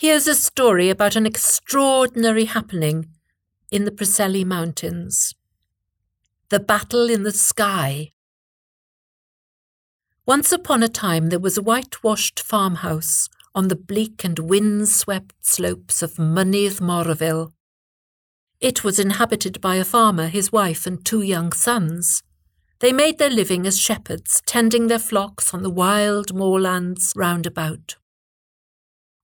Here's a story about an extraordinary happening in the Preseli Mountains. The Battle in the Sky. Once upon a time there was a whitewashed farmhouse on the bleak and wind-swept slopes of Mynydd Morfil. It was inhabited by a farmer, his wife, and two young sons. They made their living as shepherds, tending their flocks on the wild moorlands round about.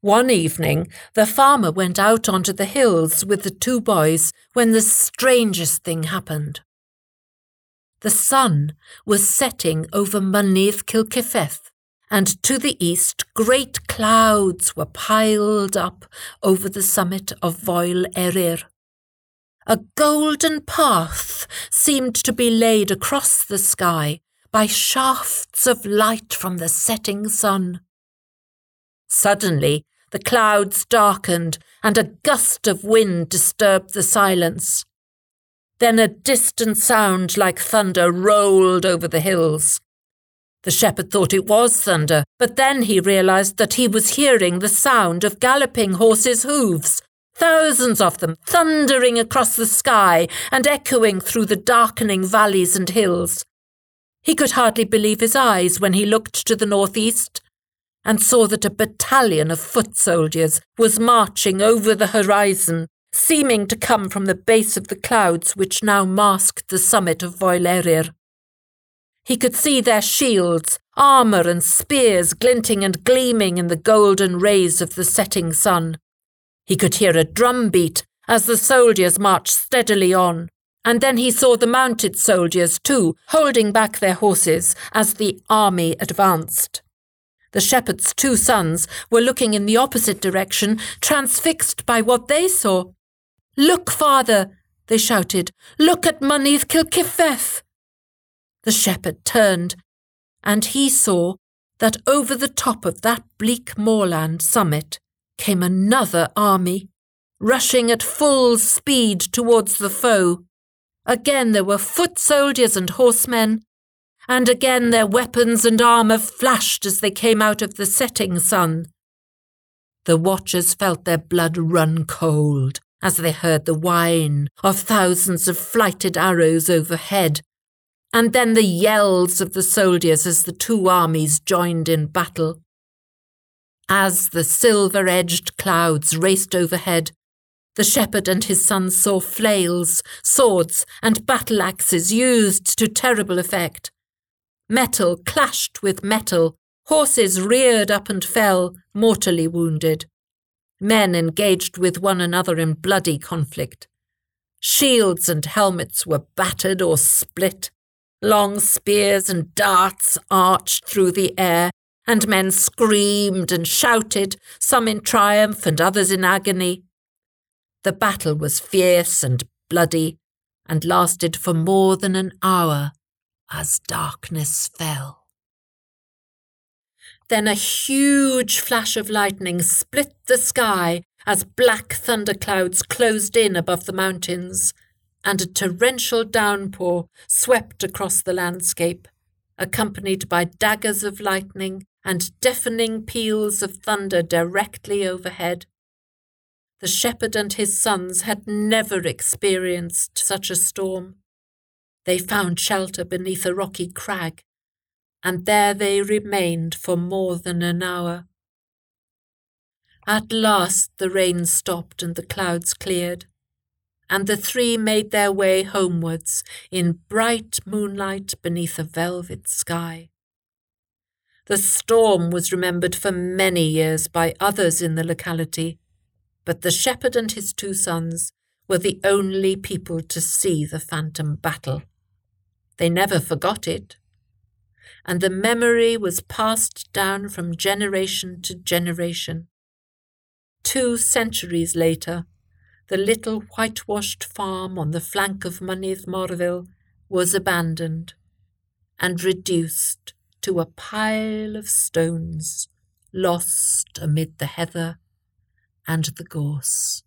One evening, the farmer went out onto the hills with the two boys when the strangest thing happened. The sun was setting over Mynydd Cilciffeth, and to the east great clouds were piled up over the summit of Foel Eryr. A golden path seemed to be laid across the sky by shafts of light from the setting sun. Suddenly, the clouds darkened, and a gust of wind disturbed the silence. Then a distant sound like thunder rolled over the hills. The shepherd thought it was thunder, but then he realized that he was hearing the sound of galloping horses' hooves, thousands of them thundering across the sky and echoing through the darkening valleys and hills. He could hardly believe his eyes when he looked to the northeast and saw that a battalion of foot soldiers was marching over the horizon, seeming to come from the base of the clouds which now masked the summit of Foel Eryr. He could see their shields, armour, and spears glinting and gleaming in the golden rays of the setting sun. He could hear a drum beat as the soldiers marched steadily on, and then he saw the mounted soldiers, too, holding back their horses as the army advanced. The shepherd's two sons were looking in the opposite direction, transfixed by what they saw. Look, father, they shouted. Look at Mynydd Cilciffeth. The shepherd turned, and he saw that over the top of that bleak moorland summit came another army, rushing at full speed towards the foe. Again there were foot soldiers and horsemen, and again their weapons and armour flashed as they came out of the setting sun. The watchers felt their blood run cold as they heard the whine of thousands of flighted arrows overhead, and then the yells of the soldiers as the two armies joined in battle. As the silver edged clouds raced overhead, the shepherd and his sons saw flails, swords, and battle axes used to terrible effect. Metal clashed with metal, horses reared up and fell, mortally wounded. Men engaged with one another in bloody conflict. Shields and helmets were battered or split. Long spears and darts arched through the air, and men screamed and shouted, some in triumph and others in agony. The battle was fierce and bloody, and lasted for more than an hour as darkness fell. Then a huge flash of lightning split the sky as black thunderclouds closed in above the mountains, and a torrential downpour swept across the landscape, accompanied by daggers of lightning and deafening peals of thunder directly overhead. The shepherd and his sons had never experienced such a storm. They found shelter beneath a rocky crag, and there they remained for more than an hour. At last the rain stopped and the clouds cleared, and the three made their way homewards in bright moonlight beneath a velvet sky. The storm was remembered for many years by others in the locality, but the shepherd and his two sons were the only people to see the phantom battle. They never forgot it. And the memory was passed down from generation to generation. Two centuries later, the little whitewashed farm on the flank of Mynydd Morfil was abandoned and reduced to a pile of stones lost amid the heather and the gorse.